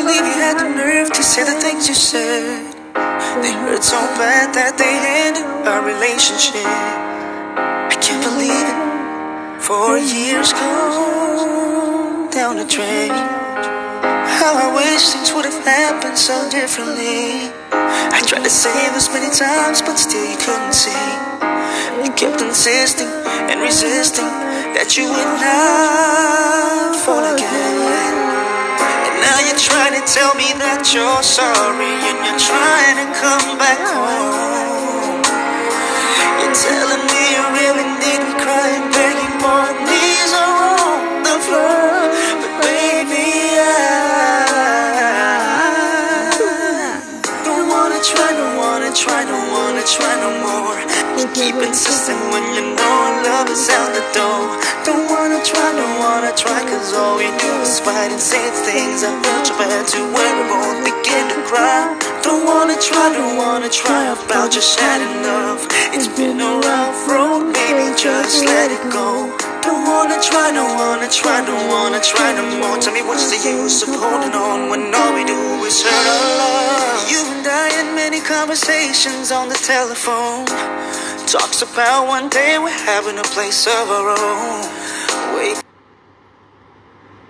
hear the nerve to say the things you said. They hurt so bad that they ended our relationship. I can't believe it. Four years gone down the drain. How I wish things would have happened so differently. I tried to save us many times, but still you couldn't see. You kept insisting and resisting that you would not to tell me that you're sorry and you're trying to come back home. You're telling me you really need me crying, begging for knees are on the floor. But baby, I don't wanna try, don't wanna try, don't wanna try no more. You keep insisting when you know love is out the door. Don't try, don't wanna try, cause all we do is fight and say things felt you bad to where we both begin to cry. Don't wanna try, don't wanna try about just had enough. It's been a rough road, baby, just let it go. Don't wanna try, don't wanna try, don't wanna try no more. Tell me what's the use of holding on when all we do is hurt our love. You and I had many conversations on the telephone. Talks about one day we're having a place of our own.